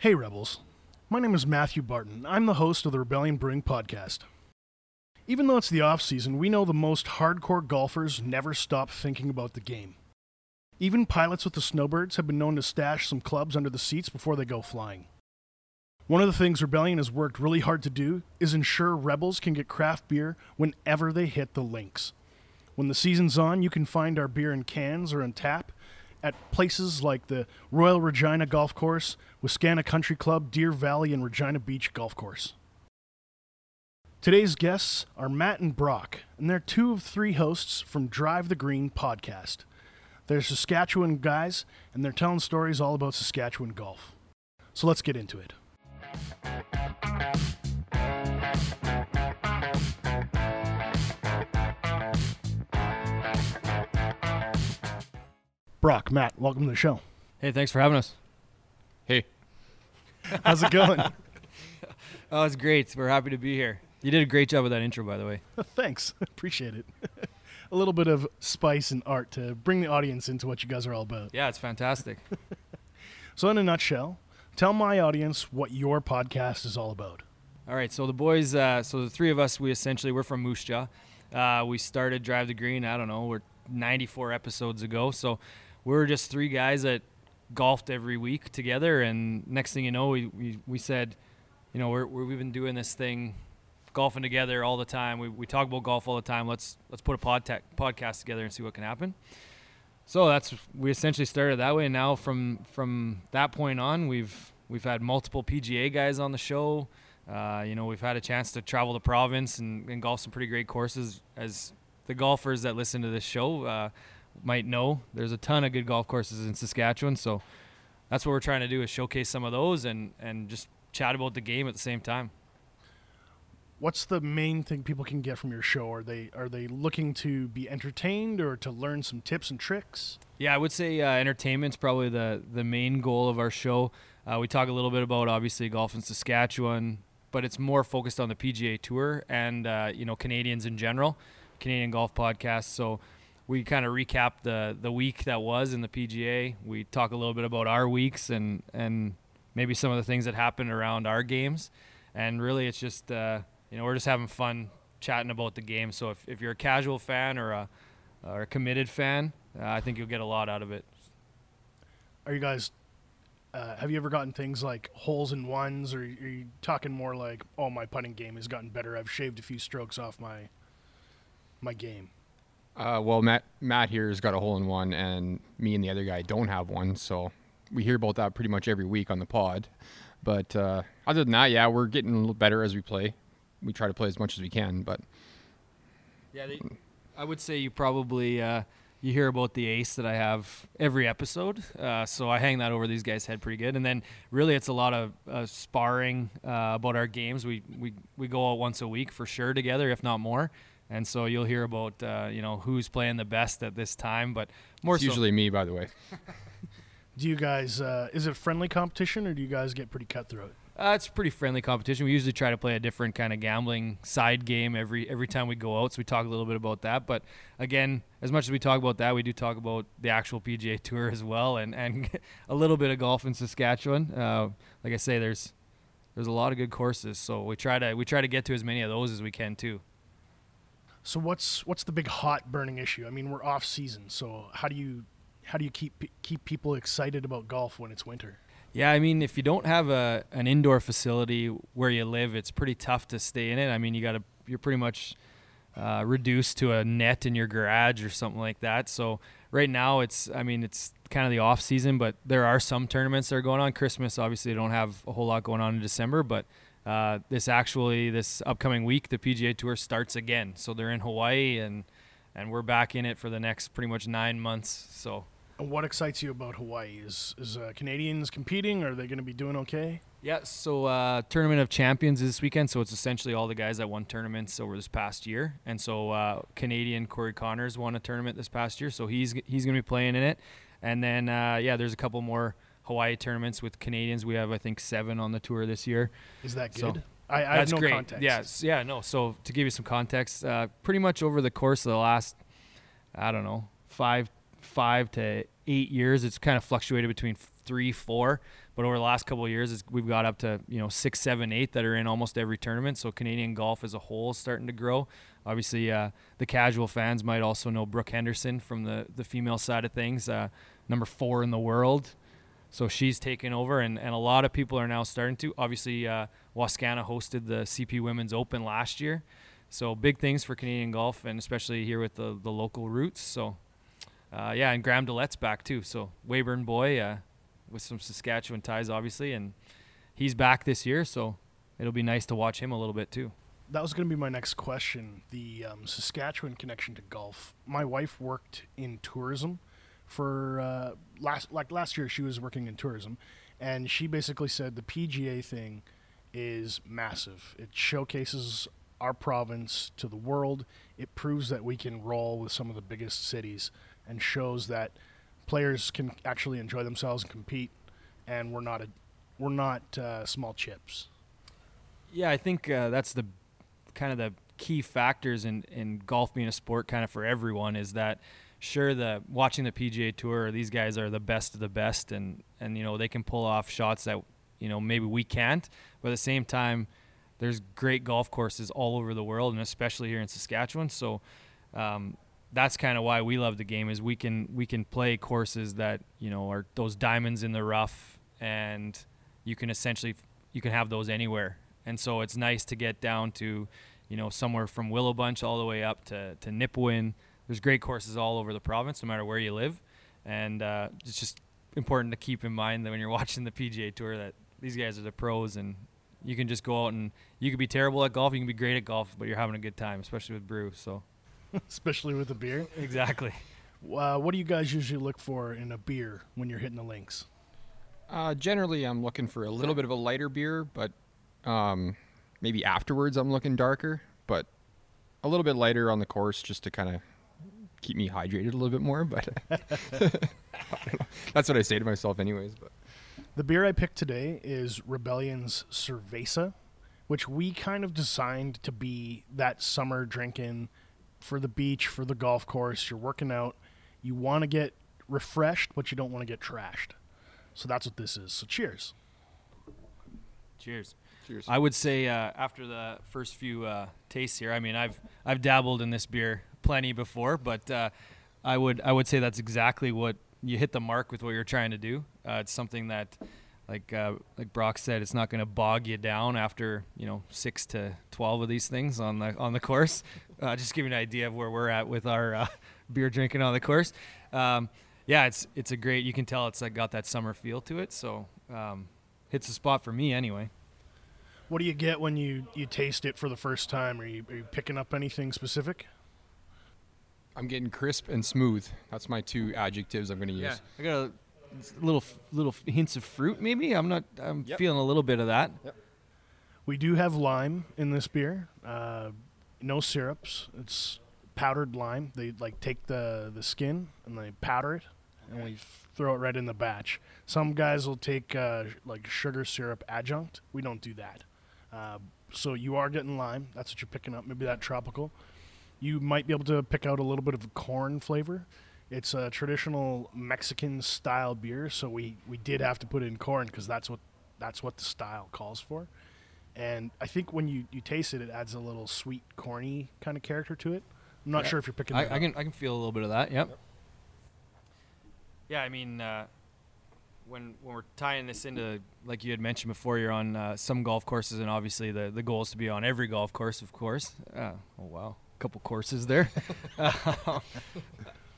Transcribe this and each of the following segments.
Hey, Rebels. My name is Matthew Barton. I'm the host of the Rebellion Brewing Podcast. Even though it's the off season, we know the most hardcore golfers never stop thinking about the game. Even pilots with the snowbirds have been known to stash some clubs under the seats before they go flying. One of the things Rebellion has worked really hard to do is ensure Rebels can get craft beer whenever they hit the links. When the season's on, you can find our beer in cans or on tap at places like the Royal Regina Golf Course, Wascana Country Club, Deer Valley, and Regina Beach Golf Course. Today's guests are Matt and Brock, and they're two of three hosts from Drive the Green podcast. They're Saskatchewan guys, and they're telling stories all about Saskatchewan golf. So let's get into it. Brock, Matt, welcome to the show. Hey, thanks for having us. Hey, How's it going? Oh, it's great. We're happy to be here. You did a great job with that intro, by the way. Thanks. Appreciate it. a little bit of spice and art to bring the audience into what you guys are all about. Yeah, it's fantastic. So, in a nutshell, tell my audience what your podcast is all about. All right, so the boys, uh, so the three of us, we essentially we're from Moose Jaw. Uh, we started Drive the Green. I don't know, we're 94 episodes ago. So we're just three guys that golfed every week together. And next thing you know, we we, we said, you know, we're, we're, we've been doing this thing, golfing together all the time. We, we talk about golf all the time. Let's let's put a pod podcast together and see what can happen. So that's we essentially started that way, and now from from that point on, we've we've had multiple PGA guys on the show. Uh, you know, we've had a chance to travel the province and, and, golf some pretty great courses. As the golfers that listen to this show uh, might know, there's a ton of good golf courses in Saskatchewan. So that's what we're trying to do is showcase some of those and and just chat about the game at the same time. What's the main thing people can get from your show? Are they are they looking to be entertained or to learn some tips and tricks? Yeah, I would say uh, entertainment's probably the the main goal of our show. Uh, we talk a little bit about obviously golf in Saskatchewan, but it's more focused on the PGA Tour and uh, you know Canadians in general, Canadian Golf Podcast. So we kind of recap the the week that was in the PGA. We talk a little bit about our weeks and and maybe some of the things that happened around our games, and really it's just uh, you know we're just having fun chatting about the game. So if, if you're a casual fan or a or a committed fan, uh, I think you'll get a lot out of it. Are you guys? Uh, have you ever gotten things like holes in ones, or are you talking more like, "Oh, my putting game has gotten better. I've shaved a few strokes off my my game." Uh, well, Matt Matt here has got a hole in one, and me and the other guy don't have one, so we hear about that pretty much every week on the pod. But uh, other than that, yeah, we're getting a little better as we play. We try to play as much as we can, but yeah, they, I would say you probably uh, you hear about the ace that I have every episode, uh, so I hang that over these guys' head pretty good. And then really, it's a lot of uh, sparring uh, about our games. We we we go out once a week for sure together, if not more. And so you'll hear about uh, you know who's playing the best at this time, but more it's so, usually me, by the way. Do you guys? Uh, is it friendly competition, or do you guys get pretty cutthroat? Uh, it's pretty friendly competition. We usually try to play a different kind of gambling side game every every time we go out. So we talk a little bit about that. But again, as much as we talk about that, we do talk about the actual PGA Tour as well, and and a little bit of golf in Saskatchewan. Uh, like I say, there's there's a lot of good courses, so we try to we try to get to as many of those as we can too. So what's what's the big hot burning issue? I mean, we're off season, so how do you how do you keep keep people excited about golf when it's winter? Yeah, I mean, if you don't have a an indoor facility where you live, it's pretty tough to stay in it. I mean, you got to you're pretty much uh, reduced to a net in your garage or something like that. So right now, it's I mean, it's kind of the off season, but there are some tournaments that are going on. Christmas, obviously, they don't have a whole lot going on in December, but uh, this actually this upcoming week, the PGA Tour starts again. So they're in Hawaii and and we're back in it for the next pretty much nine months. So what excites you about Hawaii? Is is uh, Canadians competing? Are they going to be doing okay? Yeah, so uh, tournament of champions this weekend. So it's essentially all the guys that won tournaments over this past year. And so uh, Canadian Corey Conners won a tournament this past year, so he's he's going to be playing in it. And then uh, yeah, there's a couple more Hawaii tournaments with Canadians. We have I think seven on the tour this year. Is that good? So I, I that's have no great. context. Yes, yeah, no. So to give you some context, uh, pretty much over the course of the last, I don't know, five five to eight years, it's kind of fluctuated between three, four. But But over the last couple of years, we've got up to you know six, seven, eight that are in almost every tournament. So Canadian golf as a whole is starting to grow. Obviously, uh, the casual fans might also know Brooke Henderson from the the female side of things, uh, number four in the world. So she's taken over, and, and a lot of people are now starting to. Obviously, uh, Wascana hosted the CP Women's Open last year. So big things for Canadian golf, and especially here with the, the local roots. So, uh, yeah, and Graham DeLaet's back too. So Weyburn boy uh, with some Saskatchewan ties, obviously, and he's back this year. So it'll be nice to watch him a little bit too. That was going to be my next question. The um, Saskatchewan connection to golf. My wife worked in tourism for uh, last like last year she was working in tourism and she basically said the PGA thing is massive. It showcases our province to the world. It proves that we can roll with some of the biggest cities and shows that players can actually enjoy themselves and compete and we're not a we're not uh, small chips. Yeah, I think uh, that's the kind of the key factors in, in golf being a sport kind of for everyone is that sure the watching the PGA Tour, these guys are the best of the best, and and you know they can pull off shots that you know maybe we can't. But at the same time, there's great golf courses all over the world, and especially here in Saskatchewan. So. Um, that's kind of why we love the game is we can we can play courses that you know are those diamonds in the rough and you can essentially you can have those anywhere and so it's nice to get down to you know somewhere from Willow Bunch all the way up to to Nipawin there's great courses all over the province, no matter where you live, and uh, it's just important to keep in mind that when you're watching the PGA Tour, that these guys are the pros, and you can just go out and you can be terrible at golf, you can be great at golf, but you're having a good time, especially with brew. So, especially with the beer. Exactly. Uh, what do you guys usually look for in a beer when you're hitting the links? Uh, generally, I'm looking for a little bit of a lighter beer, but um, maybe afterwards I'm looking darker, but a little bit lighter on the course just to kind of keep me hydrated a little bit more. But that's what I say to myself, anyways. But the beer I picked today is Rebellion's Cerveza, which we kind of designed to be that summer drinking for the beach, for the golf course. You're working out, you want to get refreshed, but you don't want to get trashed. So that's what this is. So cheers. Cheers. Cheers. I would say uh, after the first few uh, tastes here, I mean, I've I've dabbled in this beer plenty before, but uh, I would I would say that's exactly what you hit the mark with what you're trying to do. Uh, it's something that, like uh, like Brock said, it's not going to bog you down after you know six to twelve of these things on the on the course. Uh, just give you an idea of where we're at with our uh, beer drinking on the course. Um, yeah, it's it's a great. You can tell it's like got that summer feel to it. So um, hits the spot for me anyway. What do you get when you, you taste it for the first time? Are you, are you picking up anything specific? I'm getting crisp and smooth. That's my two adjectives I'm going to use. Yeah, I got a little little hints of fruit. Maybe I'm not. I'm yep. feeling a little bit of that. Yep. We do have lime in this beer. Uh, no syrups. It's powdered lime. They like take the the skin and they powder it, and we throw it right in the batch. Some guys will take uh, like sugar syrup adjunct. We don't do that. Uh, so you are getting lime. That's what you're picking up. Maybe that tropical you might be able to pick out a little bit of corn flavor. It's a traditional Mexican style beer, so we, we did have to put in corn because that's what that's what the style calls for. And I think when you, you taste it, it adds a little sweet, corny kind of character to it. I'm not sure if you're picking. I, I can I can feel a little bit of that. Yep. yep. Yeah, I mean, uh, when when we're tying this into like you had mentioned before, you're on uh, some golf courses, and obviously the the goal is to be on every golf course, of course. Uh, oh wow couple courses there.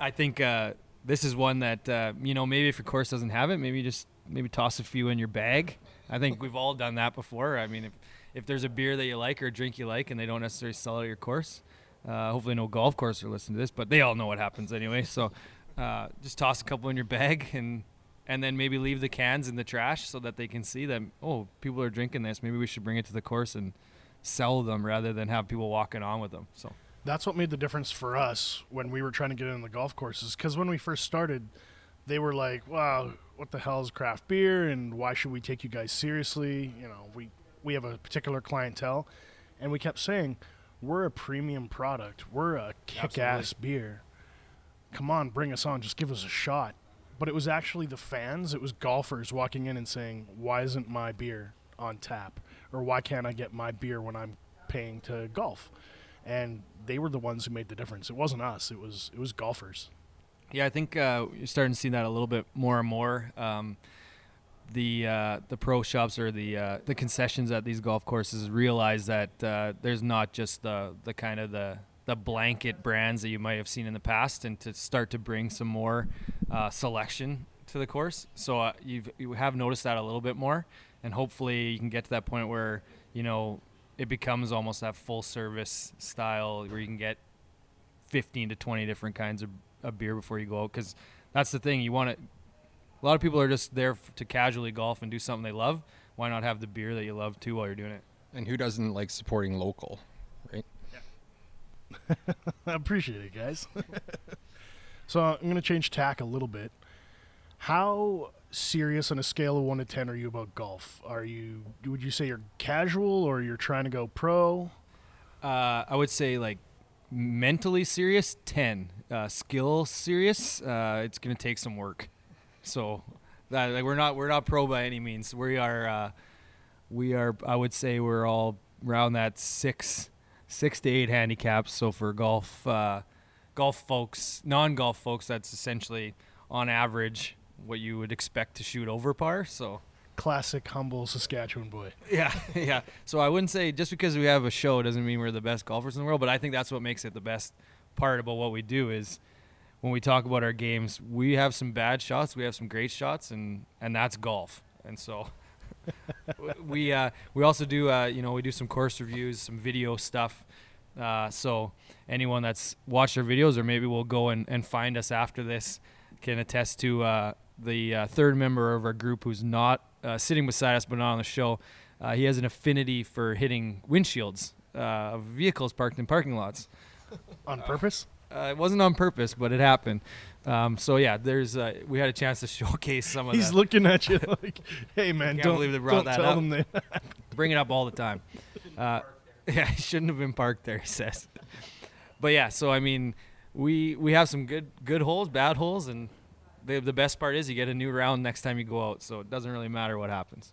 I think uh, this is one that uh, you know maybe if your course doesn't have it, maybe just maybe toss a few in your bag. I think we've all done that before. I mean, if if there's a beer that you like or a drink you like, and they don't necessarily sell at your course, uh, hopefully no golf course are listening to this, but they all know what happens anyway. So uh, just toss a couple in your bag and and then maybe leave the cans in the trash so that they can see that oh people are drinking this. Maybe we should bring it to the course and sell them rather than have people walking on with them. So that's what made the difference for us when we were trying to get in the golf courses. Because when we first started, they were like, "Wow, what the hell is craft beer? And why should we take you guys seriously? You know, we we have a particular clientele." And we kept saying, "We're a premium product. We're a kick-ass Absolutely. beer. Come on, bring us on. Just give us a shot." but it was actually the fans. It was golfers walking in and saying, "Why isn't my beer on tap?" or "Why can't I get my beer when I'm paying to golf?" And they were the ones who made the difference. It wasn't us. It was it was golfers. Yeah, I think uh, you're starting to see that a little bit more and more. Um, the uh, the pro shops or the uh, the concessions at these golf courses realize that uh, there's not just the the kind of the the blanket brands that you might have seen in the past, and to start to bring some more uh, selection to the course. So uh, you've you have noticed that a little bit more, and hopefully you can get to that point where you know it becomes almost that full service style where you can get 15 to 20 different kinds of, of beer before you go out because that's the thing you want to a lot of people are just there f- to casually golf and do something they love why not have the beer that you love too while you're doing it And who doesn't like supporting local, right? yeah. I appreciate it, guys. so I'm going to change tack a little bit. How serious on a scale of one to ten are you about golf? Are you would you say you're casual or you're trying to go pro? uh, i would say like mentally serious 10 uh, skill serious uh, it's to take some work so that like we're not we're not pro by any means we are uh, we are i would say we're all around that six six to eight handicaps so for golf uh, golf folks non-golf folks that's essentially on average what you would expect to shoot over par so Classic humble Saskatchewan boy. yeah, yeah. So I wouldn't say just because we have a show doesn't mean we're the best golfers in the world, but I think that's what makes it the best part about what we do is when we talk about our games, we have some bad shots, we have some great shots, and and that's golf. And so we uh, we also do uh, you know we do some course reviews, some video stuff. Uh, so anyone that's watched our videos or maybe will go and, and find us after this can attest to uh, the uh, third member of our group who's not uh, sitting beside us but not on the show. Uh, he has an affinity for hitting windshields uh, of vehicles parked in parking lots. On purpose? Uh, it wasn't on purpose, but it happened. Um, so yeah, there's uh, we had a chance to showcase some of He's that. looking at you like, "Hey man, Can't don't, believe they brought don't that tell up. them they bring it up all the time. Uh, yeah, he shouldn't have been parked there. He says. But yeah, so I mean, we we have some good good holes, bad holes, and the the best part is you get a new round next time you go out, so it doesn't really matter what happens.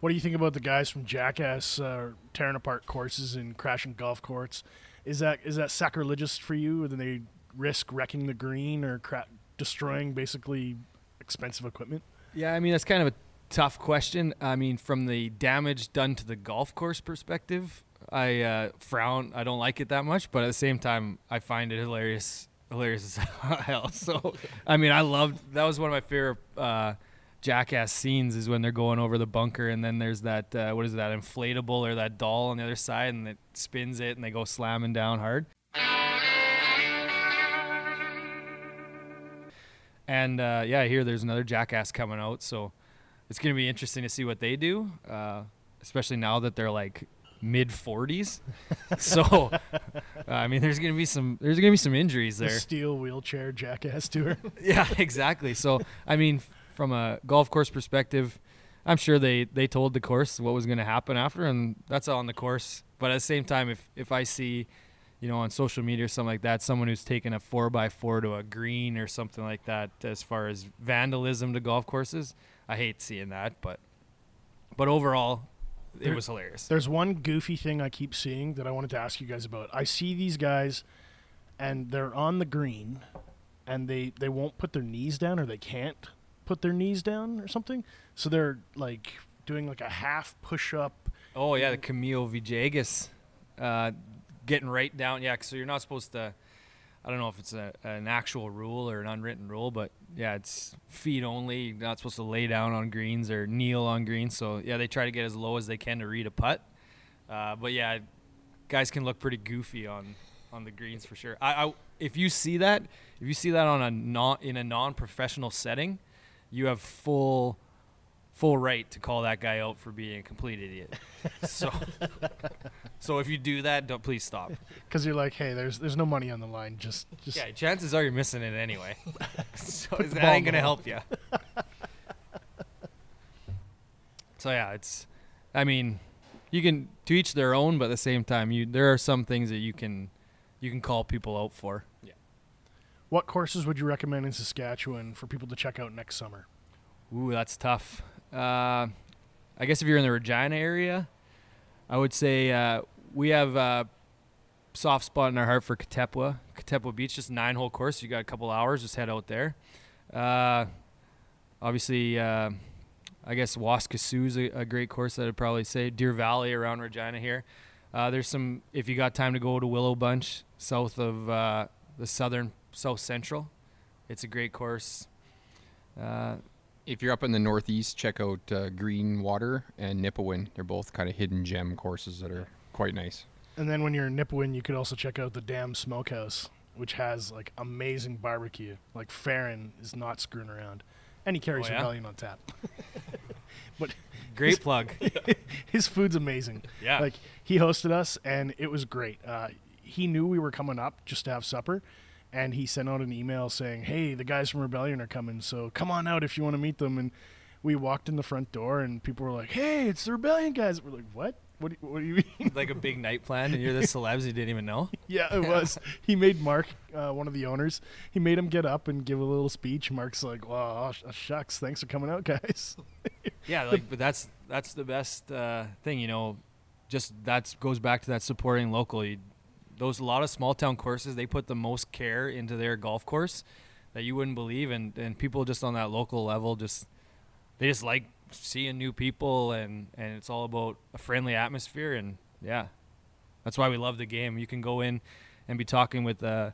What do you think about the guys from Jackass uh, tearing apart courses and crashing golf courts? Is that is that sacrilegious for you? Or Then they risk wrecking the green or cra- destroying basically expensive equipment? Yeah, I mean that's kind of a tough question. I mean, from the damage done to the golf course perspective, I uh, frown. I don't like it that much, but at the same time, I find it hilarious. Hilarious as hell. So, I mean, I loved. That was one of my favorite uh, jackass scenes. Is when they're going over the bunker, and then there's that uh, what is it, that inflatable or that doll on the other side, and it spins it, and they go slamming down hard. And uh, yeah, hear there's another jackass coming out, so it's gonna be interesting to see what they do, uh, especially now that they're like mid 40s. so, uh, I mean, there's gonna be some there's gonna be some injuries The there. steel wheelchair Jackass tour. yeah, exactly. So, I mean, from a golf course perspective, I'm sure they they told the course what was going to happen after, and that's all on the course. But at the same time, if if I see, you know, on social media or something like that, someone who's taken a four by four to a green or something like that, as far as vandalism to golf courses, I hate seeing that. But but overall, it was hilarious. There's one goofy thing I keep seeing that I wanted to ask you guys about. I see these guys, and they're on the green, and they they won't put their knees down, or they can't put their knees down, or something. So they're like doing like a half push up. Oh yeah, the Camilo Villegas, uh, getting right down. Yeah, so you're not supposed to. I don't know if it's a, an actual rule or an unwritten rule, but yeah, it's feet only. You're not supposed to lay down on greens or kneel on greens. So yeah, they try to get as low as they can to read a putt. Uh, but yeah, guys can look pretty goofy on on the greens for sure. I, I if you see that, if you see that on a non in a non-professional setting, you have full full right to call that guy out for being a complete idiot. so so if you do that, don't please stop. Because you're like, hey, there's there's no money on the line. Just just Yeah, chances are you're missing it anyway. so Put the that ain't gonna help you. so yeah, it's. I mean, you can to each their own, but at the same time, you there are some things that you can, you can call people out for. Yeah. What courses would you recommend in Saskatchewan for people to check out next summer? Ooh, that's tough. Uh, I guess if you're in the Regina area, I would say uh, we have a soft spot in our heart for Katepwa. Katepwa Beach, just nine hole course. You got a couple hours, just head out there. Uh, obviously, uh, I guess Waskesiu is a, a, great course that I'd probably say. Deer Valley around Regina here. Uh, there's some, if you got time to go to Willow Bunch, south of uh, the southern, south central. It's a great course. If you're up in the northeast, check out uh, Green Water and Nipawin. They're both kind of hidden gem courses that are quite nice. And then when you're in Nipawin, you could also check out the Dam Smokehouse, which has like amazing barbecue. Like Farron is not screwing around, and he carries oh, yeah? Rebellion on tap. but great his, plug. his food's amazing. Yeah, like he hosted us, and it was great. Uh, he knew we were coming up just to have supper, and he sent out an email saying, "Hey, the guys from Rebellion are coming, so come on out if you want to meet them." And we walked in the front door, and people were like, "Hey, it's the Rebellion guys." We're like, "What? What do, you, what do you mean?" like a big night plan, and you're the celebs you didn't even know. yeah, it was. he made Mark, uh, one of the owners, he made him get up and give a little speech. Mark's like, "Wow, oh, shucks, thanks for coming out, guys." yeah, like, but that's that's the best uh, thing, you know. Just that goes back to that supporting locally those a lot of small town courses they put the most care into their golf course that you wouldn't believe. And and people just on that local level just they just like seeing new people and and it's all about a friendly atmosphere. And yeah that's why we love the game. You can go in and be talking with uh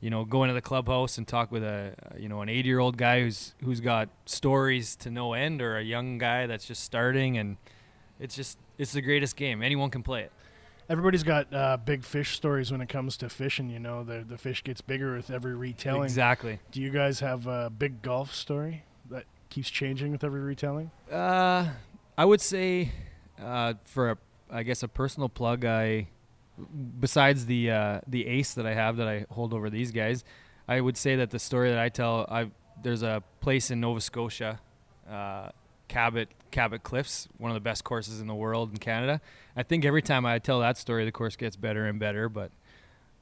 you know go into the clubhouse and talk with a you know an 80 year old guy who's who's got stories to no end or a young guy that's just starting. And it's just it's the greatest game. Anyone can play it everybody's got uh, big fish stories when it comes to fishing. You know, the the fish gets bigger with every retelling. Exactly. Do you guys have a big golf story that keeps changing with every retelling? Uh, I would say, uh, for a, I guess a personal plug, I besides the uh, the ace that I have that I hold over these guys, I would say that the story that I tell, I there's a place in Nova Scotia. Uh, Cabot Cabot Cliffs, one of the best courses in the world in Canada. I think every time I tell that story, the course gets better and better. But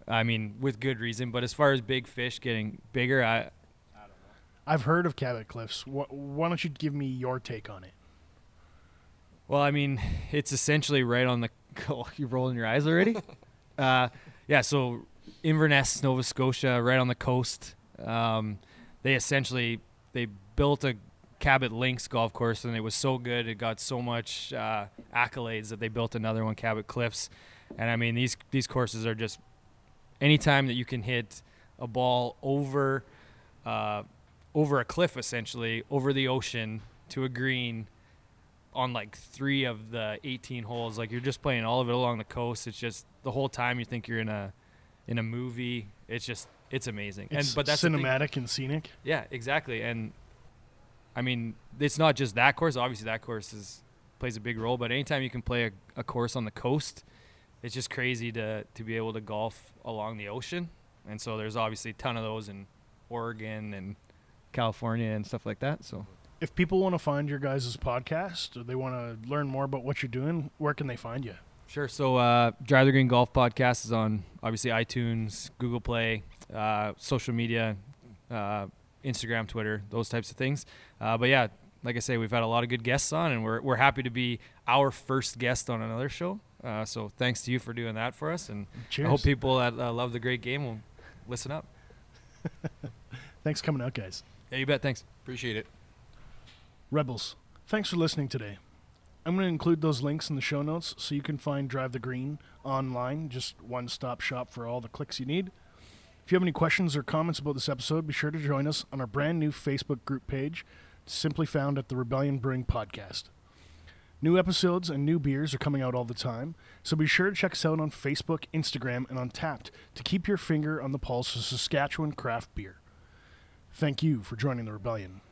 I mean, with good reason. But as far as big fish getting bigger, I, I don't know. I've heard of Cabot Cliffs. Why don't you give me your take on it? Well, I mean, it's essentially right on the. Oh, you're rolling your eyes already. uh, yeah. So Inverness, Nova Scotia, right on the coast. Um, they essentially they built a Cabot Links golf course, and it was so good. It got so much uh, accolades that they built another one, Cabot Cliffs. And I mean, these these courses are just anytime that you can hit a ball over uh, over a cliff, essentially over the ocean to a green on like three of the 18 holes. Like you're just playing all of it along the coast. It's just the whole time you think you're in a in a movie. It's just it's amazing. It's and but that's cinematic and scenic. Yeah, exactly. And I mean, it's not just that course. Obviously, that course is plays a big role. But anytime you can play a, a course on the coast, it's just crazy to to be able to golf along the ocean. And so there's obviously a ton of those in Oregon and California and stuff like that. So if people want to find your guys' podcast or they want to learn more about what you're doing, where can they find you? Sure. So, uh, Drive the Green Golf Podcast is on obviously iTunes, Google Play, uh, social media, uh, Instagram, Twitter, those types of things. Uh, but yeah, like I say, we've had a lot of good guests on, and we're we're happy to be our first guest on another show. Uh, so thanks to you for doing that for us, and Cheers. I hope people that uh, love the great game will listen up. thanks for coming out, guys. Yeah, you bet. Thanks. Appreciate it. Rebels, thanks for listening today. I'm going to include those links in the show notes so you can find Drive the Green online, just one stop shop for all the clicks you need. If you have any questions or comments about this episode, be sure to join us on our brand new Facebook group page, simply found at the Rebellion Brewing Podcast. New episodes and new beers are coming out all the time, so be sure to check us out on Facebook, Instagram, and Untappd to keep your finger on the pulse of Saskatchewan craft beer. Thank you for joining the Rebellion.